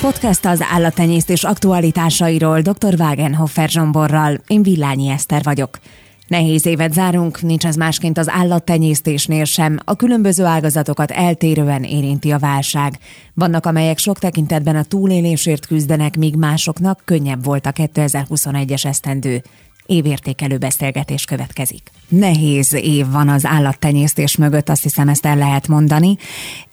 Podcast az állattenyésztés aktualitásairól dr. Wagenhofer Zsomborral. Én Villányi Eszter vagyok. Nehéz évet zárunk, nincs ez másként az állattenyésztésnél sem. A különböző ágazatokat eltérően érinti a válság. Vannak, amelyek sok tekintetben a túlélésért küzdenek, míg másoknak könnyebb volt a 2021-es esztendő évértékelő beszélgetés következik. Nehéz év van az állattenyésztés mögött, azt hiszem ezt el lehet mondani,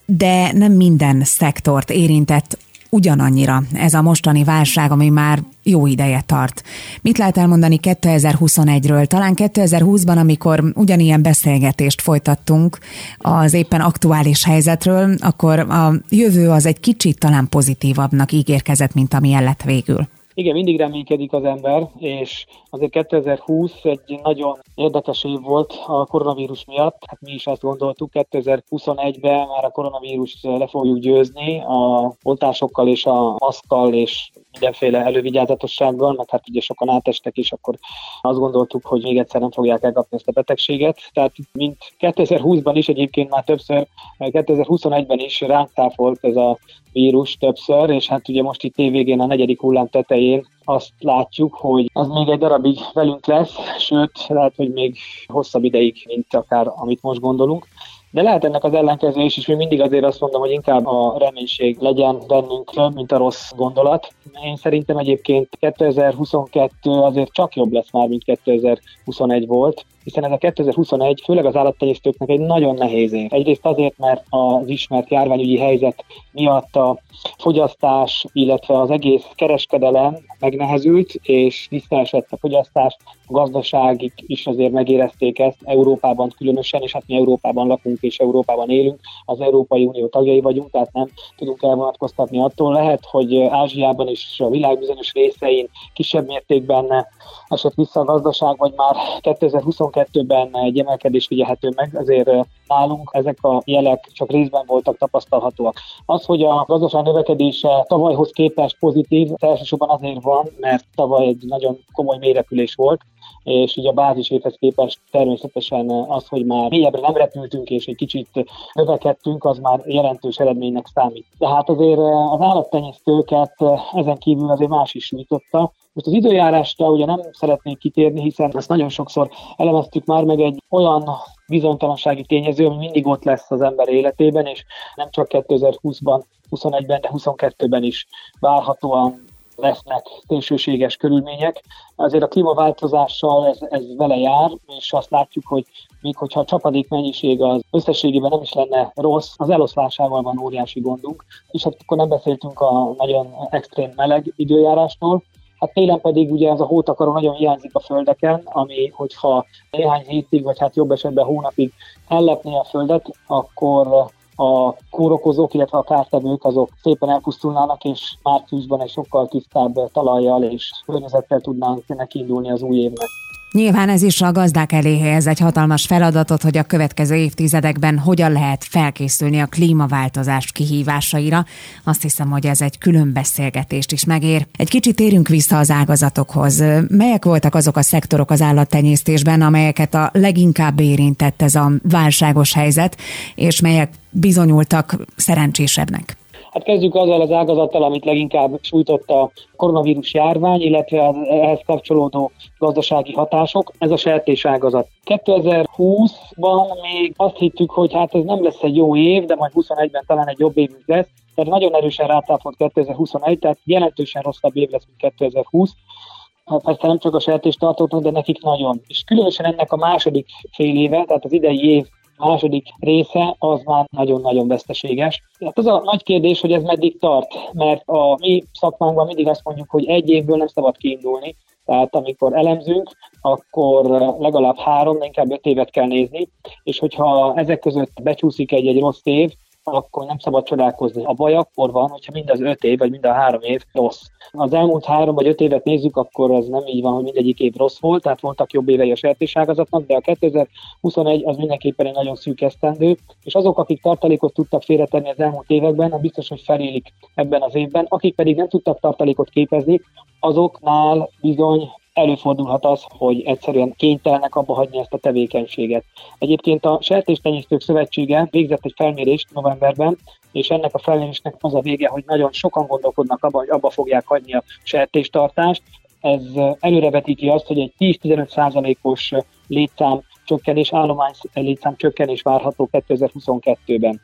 de nem minden szektort érintett ugyanannyira ez a mostani válság, ami már jó ideje tart. Mit lehet elmondani 2021-ről? Talán 2020-ban, amikor ugyanilyen beszélgetést folytattunk az éppen aktuális helyzetről, akkor a jövő az egy kicsit talán pozitívabbnak ígérkezett, mint ami lett végül. Igen, mindig reménykedik az ember, és azért 2020 egy nagyon érdekes év volt a koronavírus miatt. Hát mi is azt gondoltuk, 2021-ben már a koronavírust le fogjuk győzni a oltásokkal és a maszkkal és mindenféle elővigyázatossággal, mert hát ugye sokan átestek, és akkor azt gondoltuk, hogy még egyszer nem fogják elkapni ezt a betegséget. Tehát mint 2020-ban is egyébként már többször, 2021-ben is ránk táfolt ez a vírus többször, és hát ugye most itt évvégén a negyedik hullám tetején azt látjuk, hogy az még egy darabig velünk lesz, sőt, lehet, hogy még hosszabb ideig, mint akár amit most gondolunk. De lehet ennek az ellenkező is, és még mindig azért azt mondom, hogy inkább a reménység legyen bennünk, mint a rossz gondolat. Én szerintem egyébként 2022 azért csak jobb lesz már, mint 2021 volt, hiszen ez a 2021 főleg az állattenyésztőknek egy nagyon nehéz év. Egyrészt azért, mert az ismert járványügyi helyzet miatt a fogyasztás, illetve az egész kereskedelem megnehezült, és visszaesett a fogyasztás, a gazdaságig is azért megérezték ezt, Európában különösen, és hát mi Európában lakunk és Európában élünk, az Európai Unió tagjai vagyunk, tehát nem tudunk elvonatkoztatni attól. Lehet, hogy Ázsiában és a világ bizonyos részein kisebb mértékben esett vissza a gazdaság, vagy már 2022-ben egy emelkedés figyelhető meg, azért nálunk ezek a jelek csak részben voltak tapasztalhatóak. Az, hogy a gazdaság növekedése tavalyhoz képest pozitív, elsősorban azért van, mert tavaly egy nagyon komoly mérepülés volt, és ugye a bázisévhez képest természetesen az, hogy már mélyebbre nem repültünk, és egy kicsit növekedtünk, az már jelentős eredménynek számít. Tehát azért az állattenyésztőket ezen kívül azért más is nyitotta. Most az időjárásra ugye nem szeretnék kitérni, hiszen ezt nagyon sokszor elemeztük már meg egy olyan bizonytalansági tényező, ami mindig ott lesz az ember életében, és nem csak 2020-ban, 21-ben, de 22-ben is várhatóan lesznek szélsőséges körülmények. Azért a klímaváltozással ez, ez vele jár, és azt látjuk, hogy még hogyha a csapadék mennyiség az összességében nem is lenne rossz, az eloszlásával van óriási gondunk, és hát akkor nem beszéltünk a nagyon extrém meleg időjárásról, Hát télen pedig ugye ez a hótakaró nagyon hiányzik a földeken, ami hogyha néhány hétig, vagy hát jobb esetben hónapig ellepné a földet, akkor a kórokozók, illetve a kártevők azok szépen elpusztulnának, és márciusban egy sokkal tisztább talajjal és környezettel tudnánk indulni az új évnek. Nyilván ez is a gazdák elé helyez egy hatalmas feladatot, hogy a következő évtizedekben hogyan lehet felkészülni a klímaváltozás kihívásaira. Azt hiszem, hogy ez egy külön beszélgetést is megér. Egy kicsit térünk vissza az ágazatokhoz. Melyek voltak azok a szektorok az állattenyésztésben, amelyeket a leginkább érintett ez a válságos helyzet, és melyek bizonyultak szerencsésebbnek? Hát kezdjük azzal az ágazattal, amit leginkább sújtott a koronavírus járvány, illetve az ehhez kapcsolódó gazdasági hatások. Ez a sertés ágazat. 2020-ban még azt hittük, hogy hát ez nem lesz egy jó év, de majd 21-ben talán egy jobb évünk lesz. Tehát nagyon erősen rátáfolt 2021, tehát jelentősen rosszabb év lesz, mint 2020 hát persze nem csak a sertést tartottunk, de nekik nagyon. És különösen ennek a második fél éve, tehát az idei év második része az már nagyon-nagyon veszteséges. Hát az a nagy kérdés, hogy ez meddig tart, mert a mi szakmánkban mindig azt mondjuk, hogy egy évből nem szabad kiindulni, tehát amikor elemzünk, akkor legalább három, de inkább öt évet kell nézni, és hogyha ezek között becsúszik egy-egy rossz év, akkor nem szabad csodálkozni. A baj akkor van, hogyha mind az öt év, vagy mind a három év rossz. Az elmúlt három vagy öt évet nézzük, akkor az nem így van, hogy mindegyik év rossz volt, tehát voltak jobb évei a sertéságazatnak, de a 2021 az mindenképpen egy nagyon szűk esztendő, és azok, akik tartalékot tudtak félretenni az elmúlt években, biztos, hogy felélik ebben az évben, akik pedig nem tudtak tartalékot képezni, azoknál bizony előfordulhat az, hogy egyszerűen kénytelenek abba hagyni ezt a tevékenységet. Egyébként a Sertéstenyésztők Szövetsége végzett egy felmérést novemberben, és ennek a felmérésnek az a vége, hogy nagyon sokan gondolkodnak abba, hogy abba fogják hagyni a sertéstartást. Ez előrevetíti azt, hogy egy 10-15 százalékos létszám csökkenés, állomány létszám csökkenés várható 2022-ben.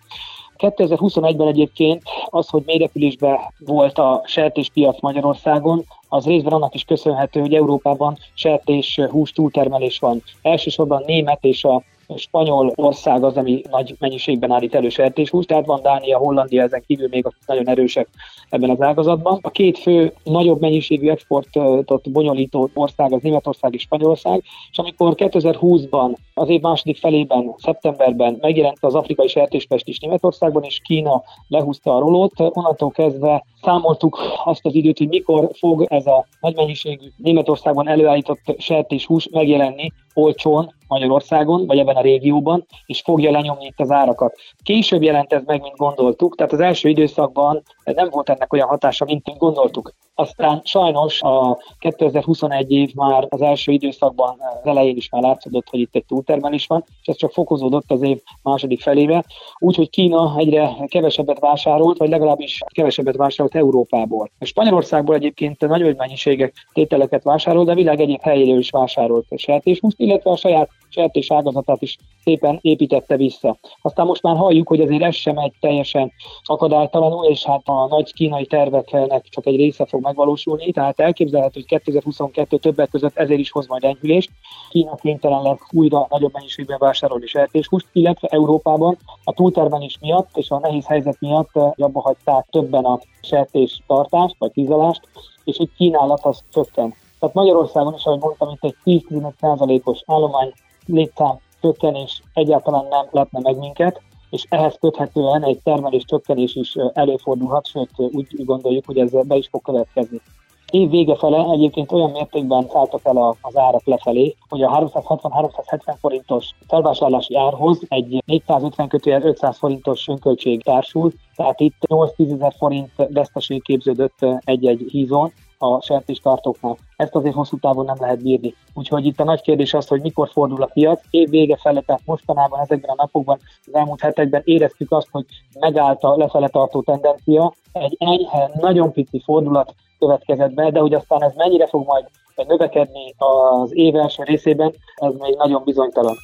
2021-ben egyébként az, hogy mélyrepülésbe volt a sertéspiac Magyarországon, az részben annak is köszönhető, hogy Európában sertés hús túltermelés van. Elsősorban német és a spanyol ország az, ami nagy mennyiségben állít elő sertéshúst, tehát van Dánia, Hollandia ezen kívül még nagyon erősek ebben az ágazatban. A két fő nagyobb mennyiségű exportot bonyolító ország az Németország és Spanyolország, és amikor 2020-ban, az év második felében, szeptemberben megjelent az afrikai sertéspest is Németországban, és Kína lehúzta a rolót, onnantól kezdve számoltuk azt az időt, hogy mikor fog ez a nagy mennyiségű Németországban előállított sertéshús megjelenni olcsón Magyarországon, vagy ebben a régióban, és fogja lenyomni itt az árakat. Később jelent ez meg, mint gondoltuk, tehát az első időszakban nem volt ennek olyan hatása, mint, mint gondoltuk. Aztán sajnos a 2021 év már az első időszakban az elején is már látszódott, hogy itt egy túltermelés van, és ez csak fokozódott az év második felébe, úgyhogy Kína egyre kevesebbet vásárolt, vagy legalábbis kevesebbet vásárolt Európából. Spanyolországból egyébként nagyon mennyiségek tételeket vásárol, de a világ egyéb helyéről is vásárolt sertéshúst, illetve a saját sertés ágazatát is szépen építette vissza. Aztán most már halljuk, hogy azért ez sem egy teljesen akadálytalanul, és hát a nagy kínai terveknek csak egy része fog megvalósulni, tehát elképzelhető, hogy 2022 többek között ezért is hoz majd enyhülést. Kína kénytelen lesz újra nagyobb mennyiségben vásárolni sertéshúst, illetve Európában a túltermelés miatt és a nehéz helyzet miatt abba hagyták többen a sertés tartást vagy tizelást, és itt kínálat az csökkent. Tehát Magyarországon is, ahogy mondtam, itt egy 10-15%-os állomány létszám csökkenés egyáltalán nem lepne meg minket, és ehhez köthetően egy termelés csökkenés is előfordulhat, sőt úgy gondoljuk, hogy ez be is fog következni. Év vége fele egyébként olyan mértékben szálltak el az árak lefelé, hogy a 360-370 forintos felvásárlási árhoz egy 450 kötőjel 500 forintos önköltség társul, tehát itt 8-10 ezer forint veszteség képződött egy-egy hízon, a sertéstartóknál. Ezt azért hosszú távon nem lehet bírni. Úgyhogy itt a nagy kérdés az, hogy mikor fordul a piac. Év vége fele, tehát mostanában, ezekben a napokban, az elmúlt hetekben éreztük azt, hogy megállt a lefele tartó tendencia. Egy enyhe, nagyon pici fordulat következett be, de hogy aztán ez mennyire fog majd növekedni az év első részében, ez még nagyon bizonytalan.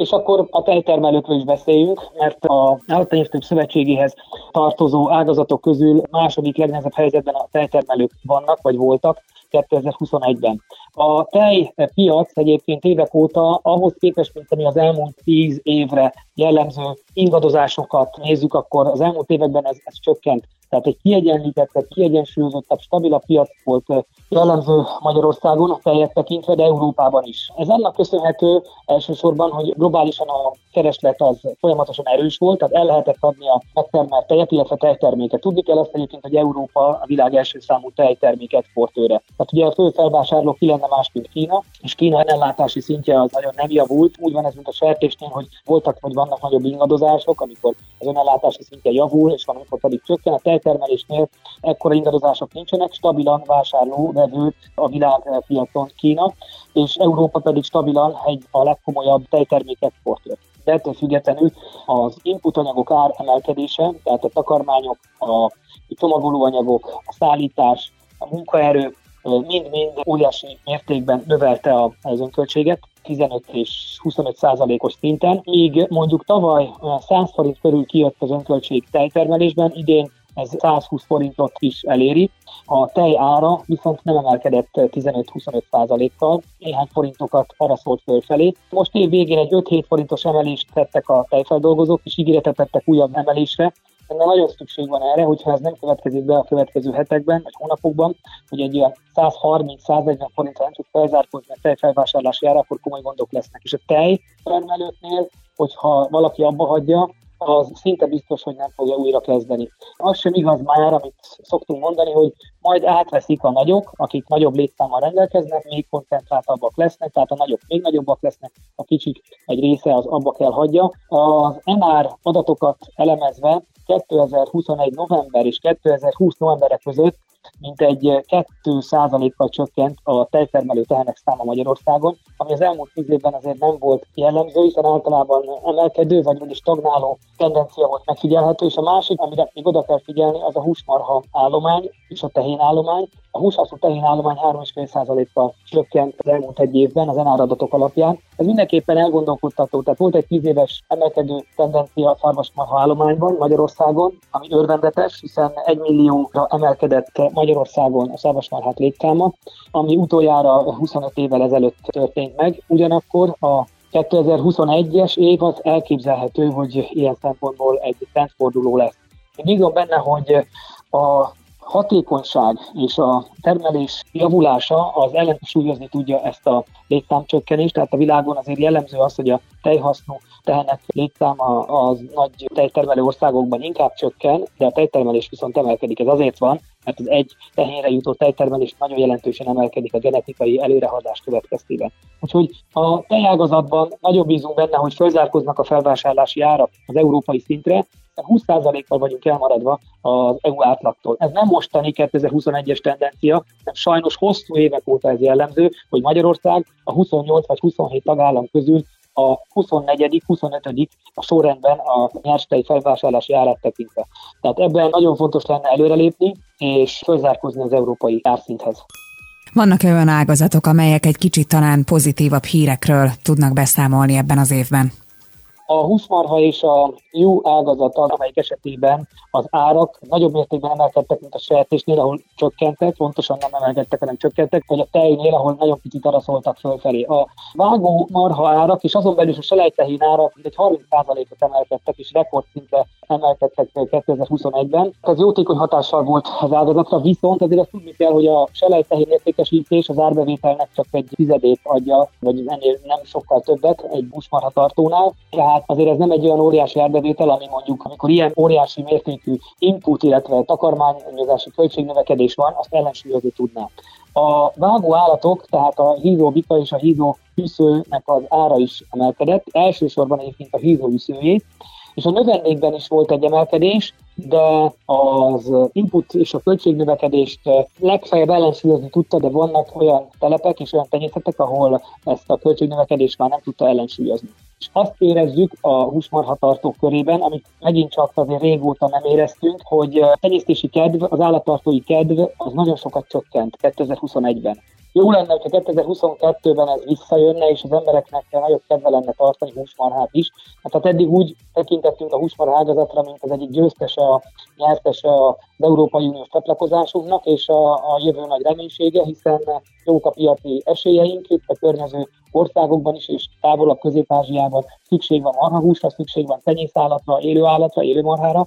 És akkor a tejtermelőkről is beszéljünk, mert a Állattenyésztők Szövetségéhez tartozó ágazatok közül második legnehezebb helyzetben a tejtermelők vannak, vagy voltak 2021-ben. A tejpiac egyébként évek óta ahhoz képest, mint ami az elmúlt tíz évre jellemző ingadozásokat nézzük, akkor az elmúlt években ez, ez csökkent. Tehát egy kiegyenlítettebb, kiegyensúlyozottabb, stabilabb piac volt jellemző Magyarországon, a tejet tekintve, de Európában is. Ez annak köszönhető elsősorban, hogy globálisan a kereslet az folyamatosan erős volt, tehát el lehetett adni a megtermelt tejet, illetve tejterméket. Tudni kell azt egyébként, hogy Európa a világ első számú tejtermék exportőre. Tehát ugye a fő felvásárló ki lenne más, mint Kína, és Kína ellátási szintje az nagyon nem javult. Úgy van ez, mint a sertésnél, hogy voltak vagy vannak nagyobb ingadozások, amikor az önellátási szintje javul, és van, amikor pedig csökken. A tejtermelésnél ekkora ingadozások nincsenek, stabilan vásárló vevő a világpiacon Kína, és Európa pedig stabilan egy a legkomolyabb tejtermék exportőr. De ettől függetlenül az inputanyagok ár emelkedése, tehát a takarmányok, a csomagolóanyagok, a szállítás, a munkaerő mind-mind óriási mértékben növelte az önköltséget, 15 és 25 százalékos szinten, míg mondjuk tavaly 100 forint körül kijött az önköltség tejtermelésben, idén ez 120 forintot is eléri. A tej ára viszont nem emelkedett 15-25 százalékkal, néhány forintokat arra szólt fölfelé. Most év végén egy 5-7 forintos emelést tettek a tejfeldolgozók, és ígéretet tettek újabb emelésre, de nagyon szükség van erre, hogyha ez nem következik be a következő hetekben vagy hónapokban, hogy egy ilyen 130-140 forintra nem tud felzárkózni a tejfelvásárlási ára, akkor komoly gondok lesznek. És a tej termelőknél, hogyha valaki abba hagyja, az szinte biztos, hogy nem fogja újra kezdeni. Az sem igaz már, amit szoktunk mondani, hogy majd átveszik a nagyok, akik nagyobb létszámmal rendelkeznek, még koncentráltabbak lesznek, tehát a nagyok még nagyobbak lesznek, a kicsik egy része az abba kell hagyja. Az NR adatokat elemezve 2021. november és 2020. november között mintegy 2%-kal csökkent a tejtermelő tehenek száma Magyarországon, ami az elmúlt tíz évben azért nem volt jellemző, hiszen általában emelkedő vagy vagyis stagnáló tendencia volt megfigyelhető, és a másik, amire még oda kell figyelni, az a húsmarha állomány és a tehén állomány. A húshaszú tehén állomány 3,5%-kal csökkent az elmúlt egy évben az enáradatok alapján. Ez mindenképpen elgondolkodtató, tehát volt egy 10 éves emelkedő tendencia a szarvasmarha állományban Magyarországon, ami örvendetes, hiszen 1 millióra emelkedett Magyarországon a szarvasmarhák létszáma, ami utoljára 25 évvel ezelőtt történt meg. Ugyanakkor a 2021-es év az elképzelhető, hogy ilyen szempontból egy trendforduló lesz. Én bízom benne, hogy a hatékonyság és a termelés javulása az ellensúlyozni tudja ezt a létszámcsökkenést, tehát a világon azért jellemző az, hogy a tejhasznú tehenek létszáma az nagy tejtermelő országokban inkább csökken, de a tejtermelés viszont emelkedik. Ez azért van, mert az egy tehénre jutó tejtermelés nagyon jelentősen emelkedik a genetikai előrehaladás következtében. Úgyhogy a tejágazatban nagyon bízunk benne, hogy fölzárkoznak a felvásárlási árak az európai szintre, 20%-kal vagyunk elmaradva az EU átlagtól. Ez nem mostani 2021-es tendencia, hanem sajnos hosszú évek óta ez jellemző, hogy Magyarország a 28 vagy 27 tagállam közül a 24 25 a sorrendben a nyerstej felvásárlási árát tekintve. Tehát ebben nagyon fontos lenne előrelépni, és fölzárkozni az európai árszinthez. Vannak olyan ágazatok, amelyek egy kicsit talán pozitívabb hírekről tudnak beszámolni ebben az évben? A húsmarha és a jó ágazat az, amelyik esetében az árak nagyobb mértékben emelkedtek, mint a sertésnél, ahol csökkentek, pontosan nem emelkedtek, hanem csökkentek, vagy a tejnél, ahol nagyon picit arra szóltak fölfelé. A vágó marha árak, és azon belül is a selejtehén árak egy 30%-ot emelkedtek, és rekordszintre emelkedtek 2021-ben. Ez jótékony hatással volt az ágazatra, viszont azért azt tudni kell, hogy a selejtehén értékesítés az árbevételnek csak egy tizedét adja, vagy ennél nem sokkal többet egy busmarha tartónál. Tehát azért ez nem egy olyan óriási árbevétel, ami mondjuk, amikor ilyen óriási mértékű input, illetve takarmányozási költségnövekedés van, azt ellensúlyozni tudná. A vágó állatok, tehát a hízó bika és a hízó hűszőnek az ára is emelkedett, elsősorban egyébként a hízó hűszőjét, és a növendékben is volt egy emelkedés, de az input és a költségnövekedést legfeljebb ellensúlyozni tudta, de vannak olyan telepek és olyan tenyészetek, ahol ezt a költségnövekedést már nem tudta ellensúlyozni. És azt érezzük a húsmarhatartók körében, amit megint csak azért régóta nem éreztünk, hogy a tenyésztési kedv, az állattartói kedv az nagyon sokat csökkent 2021-ben. Jó lenne, hogyha 2022-ben ez visszajönne, és az embereknek nagyobb kedve lenne tartani húsmarhát is. Hát, hát eddig úgy tekintettünk a húsmarha ágazatra, mint az egyik győztese, a nyertese az Európai Uniós csatlakozásunknak, és a, a jövő nagy reménysége, hiszen jók a piaci esélyeink itt a környező országokban is, és távolabb Közép-Ázsiában szükség van marhahúsra, szükség van tenyészállatra, élőállatra, élőmarhára,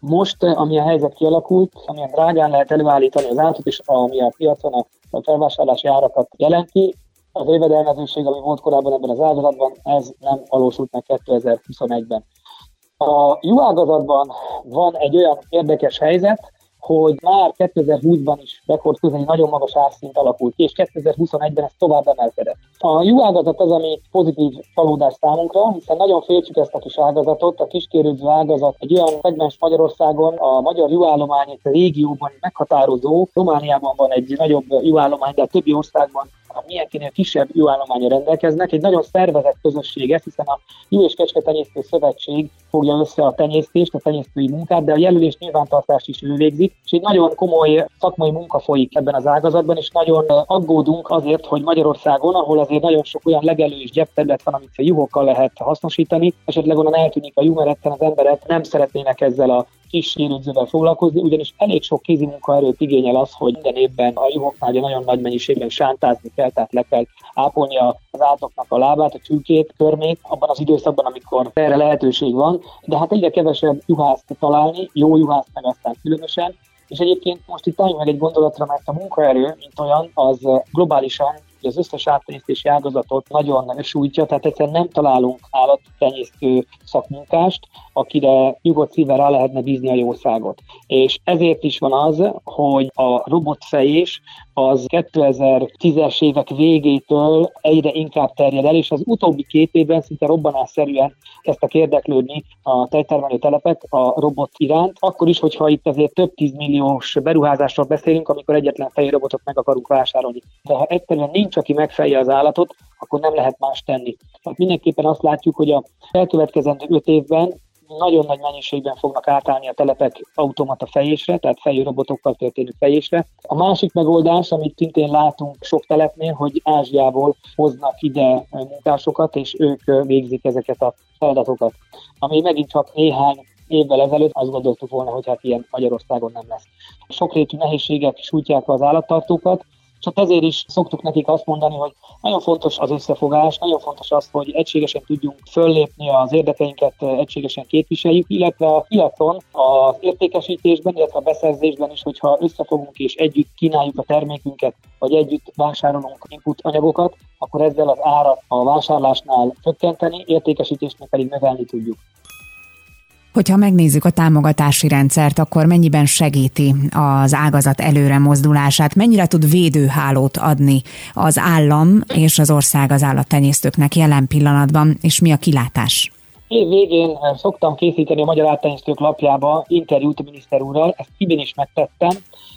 most, ami a helyzet kialakult, amilyen drágán lehet előállítani az állatot, és ami a piacon a a felvásárlási árakat jelenti. Az jövedelmezőség, ami volt korábban ebben az ágazatban, ez nem valósult meg 2021-ben. A juhágazatban van egy olyan érdekes helyzet, hogy már 2020-ban is rekordközeli nagyon magas árszint alakult ki, és 2021-ben ez tovább emelkedett. A jó ágazat az, ami pozitív csalódás számunkra, hiszen nagyon féltsük ezt a kis ágazatot, a kiskérődző ágazat egy olyan szegmens Magyarországon, a magyar juhállomány régióban meghatározó, Romániában van egy nagyobb juhállomány, de a többi országban milyenkinél kisebb juhállománya rendelkeznek. Egy nagyon szervezett közösség ez, hiszen a Jó és Kecske Tenyésztő Szövetség fogja össze a tenyésztést, a tenyésztői munkát, de a jelölés nyilvántartást is ő végzik, és egy nagyon komoly szakmai munka folyik ebben az ágazatban, és nagyon aggódunk azért, hogy Magyarországon, ahol azért nagyon sok olyan legelő és gyepterület van, amit a juhokkal lehet hasznosítani, esetleg onnan eltűnik a juh, az emberek nem szeretnének ezzel a kis sérülzővel foglalkozni, ugyanis elég sok kézi munkaerőt igényel az, hogy minden évben a juhoknál nagyon nagy mennyiségben sántázni kell, tehát le kell ápolni az állatoknak a lábát, a csülkét, körmét, abban az időszakban, amikor erre lehetőség van, de hát egyre kevesebb juhászt találni, jó juhászt meg aztán különösen, és egyébként most itt álljunk meg egy gondolatra, mert a munkaerő, mint olyan, az globálisan hogy az összes állattenyésztési ágazatot nagyon sújtja, tehát egyszerűen nem találunk állattenyésztő szakmunkást, akire nyugodt szívvel rá lehetne bízni a jószágot. És ezért is van az, hogy a robotfejés az 2010-es évek végétől egyre inkább terjed el, és az utóbbi két évben szinte robbanásszerűen kezdtek érdeklődni a tejtermelő telepek a robot iránt, akkor is, hogyha itt azért több tízmilliós beruházásról beszélünk, amikor egyetlen fejű robotot meg akarunk vásárolni. De ha egyszerűen nincs, aki megfejje az állatot, akkor nem lehet más tenni. Tehát mindenképpen azt látjuk, hogy a elkövetkezendő öt évben nagyon nagy mennyiségben fognak átállni a telepek automata fejésre, tehát fejű robotokkal történő fejésre. A másik megoldás, amit szintén látunk sok telepnél, hogy Ázsiából hoznak ide munkásokat, és ők végzik ezeket a feladatokat. Ami megint csak néhány évvel ezelőtt azt gondoltuk volna, hogy hát ilyen Magyarországon nem lesz. Sokrétű nehézségek sújtják az állattartókat, csak ezért is szoktuk nekik azt mondani, hogy nagyon fontos az összefogás, nagyon fontos az, hogy egységesen tudjunk föllépni, az érdekeinket egységesen képviseljük, illetve a piacon, az értékesítésben, illetve a beszerzésben is, hogyha összefogunk és együtt kínáljuk a termékünket, vagy együtt vásárolunk input anyagokat, akkor ezzel az árat a vásárlásnál csökkenteni, értékesítésnél pedig növelni tudjuk. Hogyha megnézzük a támogatási rendszert, akkor mennyiben segíti az ágazat előre mozdulását, mennyire tud védőhálót adni az állam és az ország az állattenyésztőknek jelen pillanatban, és mi a kilátás? Év végén eh, szoktam készíteni a Magyar Állattenyésztők lapjába interjút a miniszter úrral, ezt idén is megtettem.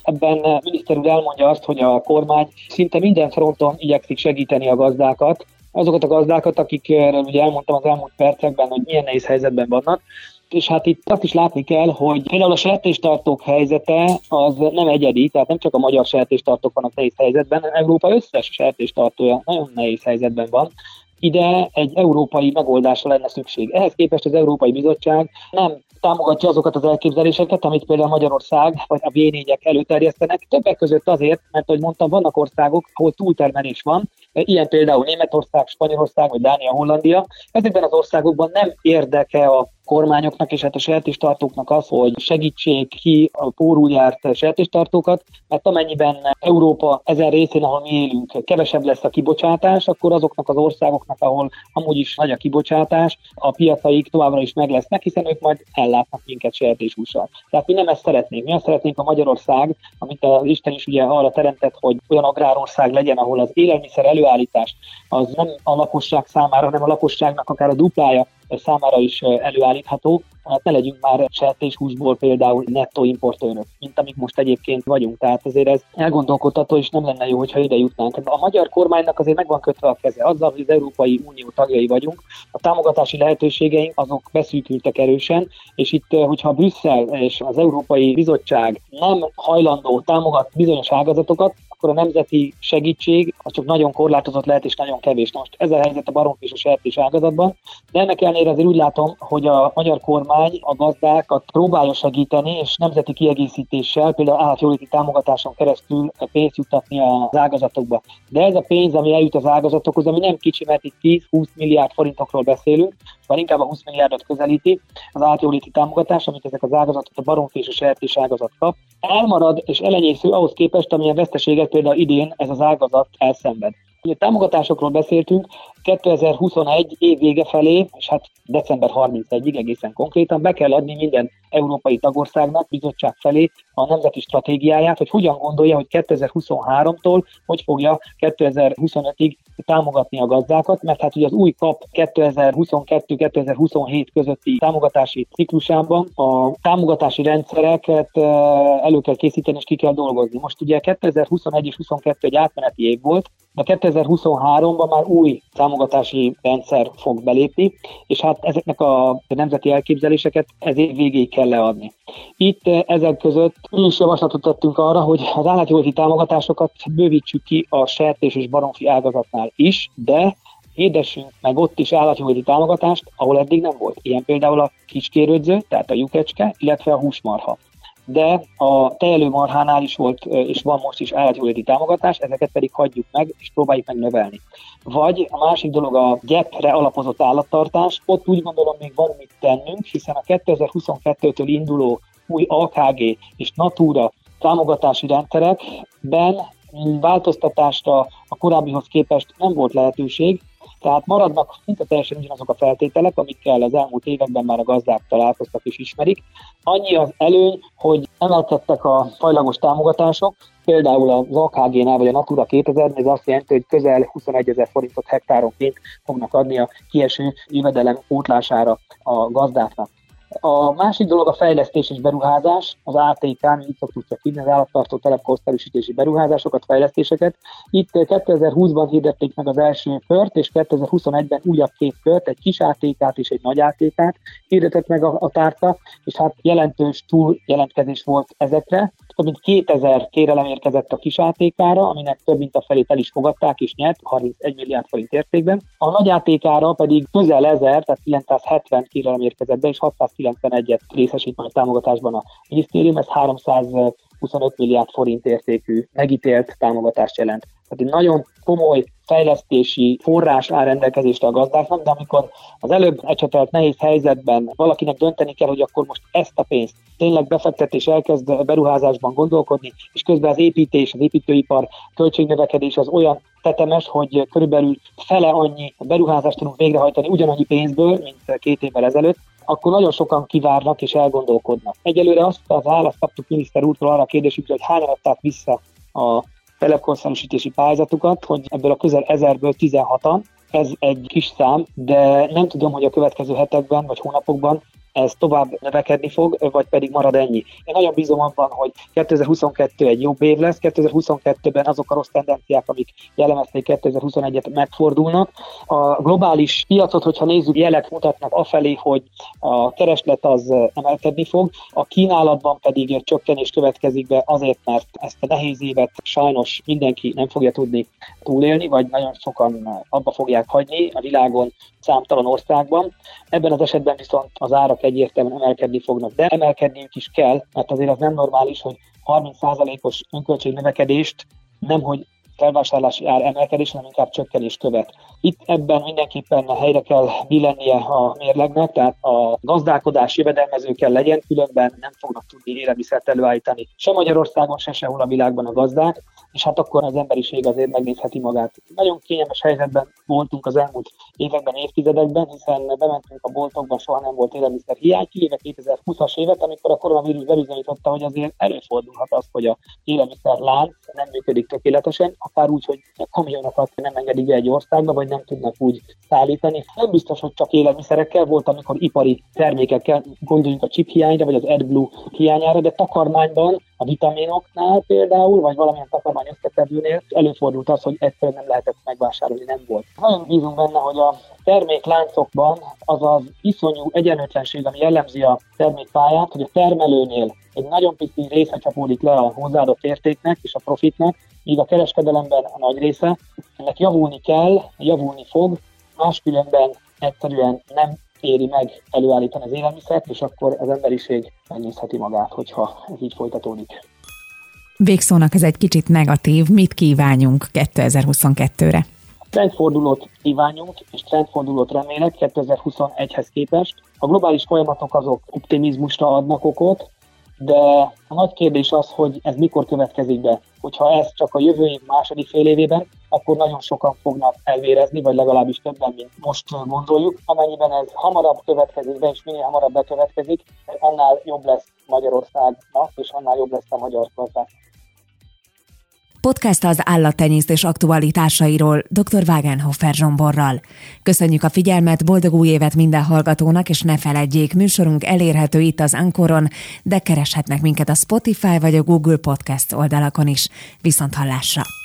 Ebben eh, miniszter úr elmondja azt, hogy a kormány szinte minden fronton igyekszik segíteni a gazdákat, azokat a gazdákat, akikről ugye elmondtam az elmúlt percekben, hogy milyen nehéz helyzetben vannak, és hát itt azt is látni kell, hogy például a sertéstartók helyzete az nem egyedi, tehát nem csak a magyar sertéstartók vannak nehéz helyzetben, hanem Európa összes sertéstartója nagyon nehéz helyzetben van. Ide egy európai megoldásra lenne szükség. Ehhez képest az Európai Bizottság nem támogatja azokat az elképzeléseket, amit például Magyarország vagy a v előterjesztenek. Többek között azért, mert ahogy mondtam, vannak országok, ahol túltermelés van, ilyen például Németország, Spanyolország vagy Dánia, Hollandia. Ezekben az országokban nem érdeke a kormányoknak és hát a sertéstartóknak az, hogy segítsék ki a pórul járt sertéstartókat, mert amennyiben Európa ezen részén, ahol mi élünk, kevesebb lesz a kibocsátás, akkor azoknak az országoknak, ahol amúgy is nagy a kibocsátás, a piacaik továbbra is meg lesznek, hiszen ők majd ellátnak minket sertéshússal. Tehát mi nem ezt szeretnénk. Mi azt szeretnénk a Magyarország, amit az Isten is ugye arra teremtett, hogy olyan agrárország legyen, ahol az élelmiszer előállítás az nem a lakosság számára, hanem a lakosságnak akár a duplája számára is előállítható, hát ne legyünk már sertéshúsból például nettó importőrök, mint amik most egyébként vagyunk. Tehát azért ez elgondolkodható, és nem lenne jó, hogyha ide jutnánk. A magyar kormánynak azért meg van kötve a keze. Azzal, hogy az Európai Unió tagjai vagyunk, a támogatási lehetőségeink azok beszűkültek erősen, és itt, hogyha Brüsszel és az Európai Bizottság nem hajlandó támogat bizonyos ágazatokat, akkor a nemzeti segítség az csak nagyon korlátozott lehet, és nagyon kevés. Most ez a helyzet a baromfi és a sertés ágazatban, de ennek ellenére azért úgy látom, hogy a magyar kormány a gazdákat próbálja segíteni, és nemzeti kiegészítéssel, például állatjóléti támogatáson keresztül pénzt juttatni az ágazatokba. De ez a pénz, ami eljut az ágazatokhoz, ami nem kicsi, mert itt 10-20 milliárd forintokról beszélünk, már inkább a 20 milliárdot közelíti az átjóléti támogatás, amit ezek az ágazatok, a baromfi és a sertés ágazat kap. Elmarad és elenyésző ahhoz képest, amilyen veszteséget például idén ez az ágazat elszenved. Ugye támogatásokról beszéltünk, 2021 év vége felé, és hát december 31-ig egészen konkrétan be kell adni minden európai tagországnak, bizottság felé a nemzeti stratégiáját, hogy hogyan gondolja, hogy 2023-tól hogy fogja 2025-ig támogatni a gazdákat, mert hát ugye az új kap 2022-2027 közötti támogatási ciklusában a támogatási rendszereket elő kell készíteni és ki kell dolgozni. Most ugye 2021 és 2022 egy átmeneti év volt, de 2023-ban már új támogatási rendszer fog belépni, és hát ezeknek a nemzeti elképzeléseket ez év végéig kell leadni. Itt ezek között mi is javaslatot tettünk arra, hogy az állatjóléti támogatásokat bővítsük ki a sertés és baromfi ágazatnál is, de hirdessünk meg ott is állatjóléti támogatást, ahol eddig nem volt. Ilyen például a kiskérődző, tehát a lyukecske, illetve a húsmarha de a tejelő marhánál is volt, és van most is állatjóléti támogatás, ezeket pedig hagyjuk meg, és próbáljuk meg növelni. Vagy a másik dolog a gyepre alapozott állattartás, ott úgy gondolom még van mit tennünk, hiszen a 2022-től induló új AKG és Natura támogatási rendszerekben változtatásra a korábbihoz képest nem volt lehetőség, tehát maradnak szinte teljesen ugyanazok a feltételek, amikkel az elmúlt években már a gazdák találkoztak és ismerik. Annyi az előny, hogy Emelkedtek a fajlagos támogatások, például az AKG-nál vagy a Natura 2000 ez azt jelenti, hogy közel 21 ezer forintot hektáronként fognak adni a kieső jövedelem pótlására a gazdáknak. A másik dolog a fejlesztés és beruházás, az ATK-n, így szoktuk csak hívni, az állattartó telepkorszerűsítési beruházásokat, fejlesztéseket. Itt eh, 2020-ban hirdették meg az első kört, és 2021-ben újabb két kört, egy kis ATK-t és egy nagy ATK-t hirdetett meg a, a tárca, és hát jelentős túljelentkezés volt ezekre. Több mint 2000 kérelem érkezett a kis ATK-ra, aminek több mint a felét el is fogadták, és nyert 31 milliárd forint értékben. A nagy ATK-ra pedig közel 1000, tehát 970 kérelem érkezett be, és 690 91-et részesítmény támogatásban a minisztérium, ez 325 milliárd forint értékű megítélt támogatást jelent. Tehát egy nagyon komoly fejlesztési forrás áll rendelkezésre a gazdáknak, de amikor az előbb ecsetelt nehéz helyzetben valakinek dönteni kell, hogy akkor most ezt a pénzt tényleg befektetés elkezd beruházásban gondolkodni, és közben az építés, az építőipar költségnövekedés az olyan tetemes, hogy körülbelül fele annyi beruházást tudunk végrehajtani ugyanannyi pénzből, mint két évvel ezelőtt, akkor nagyon sokan kivárnak és elgondolkodnak. Egyelőre azt az választ kaptuk miniszter úrtól arra a kérdésükre, hogy hányan adták vissza a telepkonszerűsítési pályázatukat, hogy ebből a közel ezerből 16-an, ez egy kis szám, de nem tudom, hogy a következő hetekben vagy hónapokban ez tovább növekedni fog, vagy pedig marad ennyi. Én nagyon bízom abban, hogy 2022 egy jobb év lesz, 2022-ben azok a rossz tendenciák, amik jellemezték 2021-et megfordulnak. A globális piacot, hogyha nézzük, jelek mutatnak afelé, hogy a kereslet az emelkedni fog, a kínálatban pedig csökkenés következik be azért, mert ezt a nehéz évet sajnos mindenki nem fogja tudni túlélni, vagy nagyon sokan abba fogják hagyni a világon számtalan országban. Ebben az esetben viszont az árak egyértelműen emelkedni fognak, de emelkedniük is kell, mert azért az nem normális, hogy 30%-os önköltség növekedést nem, hogy felvásárlási ár emelkedés, hanem inkább csökkenés követ. Itt ebben mindenképpen helyre kell billennie a mérlegnek, tehát a gazdálkodás jövedelmező kell legyen, különben nem fognak tudni élelmiszert előállítani se Magyarországon, se sehol a világban a gazdák, és hát akkor az emberiség azért megnézheti magát. Nagyon kényelmes helyzetben voltunk az elmúlt években, évtizedekben, hiszen bementünk a boltokba, soha nem volt élelmiszer hiány, kivéve 2020-as évet, amikor a koronavírus bebizonyította, hogy azért előfordulhat az, hogy a élelmiszer lánc nem működik tökéletesen, akár úgy, hogy a kamionokat nem engedik be egy országba, vagy nem tudnak úgy szállítani. Nem biztos, hogy csak élelmiszerekkel volt, amikor ipari termékekkel, gondoljunk a chip hiányra, vagy az AdBlue hiányára, de takarmányban, a vitaminoknál például, vagy valamilyen takarmány összetevőnél előfordult az, hogy egyszerűen nem lehetett megvásárolni, nem volt. Nagyon bízunk benne, hogy a termékláncokban az az iszonyú egyenlőtlenség, ami jellemzi a termékpályát, hogy a termelőnél egy nagyon pici része csapódik le a hozzáadott értéknek és a profitnak, míg a kereskedelemben a nagy része. Ennek javulni kell, javulni fog, máskülönben egyszerűen nem éri meg előállítani az élelmiszert, és akkor az emberiség megnézheti magát, hogyha ez így folytatódik. Végszónak ez egy kicsit negatív. Mit kívánjunk 2022-re? Trendfordulót kívánjunk, és trendfordulót remélek 2021-hez képest. A globális folyamatok azok optimizmusra adnak okot, de a nagy kérdés az, hogy ez mikor következik be. Hogyha ez csak a jövő év második fél évében, akkor nagyon sokan fognak elvérezni, vagy legalábbis többen, mint most gondoljuk. Amennyiben ez hamarabb következik be, és minél hamarabb bekövetkezik, annál jobb lesz Magyarországnak, és annál jobb lesz a magyar gazdák. Podcast az állattenyésztés aktualitásairól dr. Wagenhofer Zsomborral. Köszönjük a figyelmet, boldog új évet minden hallgatónak, és ne feledjék, műsorunk elérhető itt az Ankoron, de kereshetnek minket a Spotify vagy a Google Podcast oldalakon is. Viszont hallásra!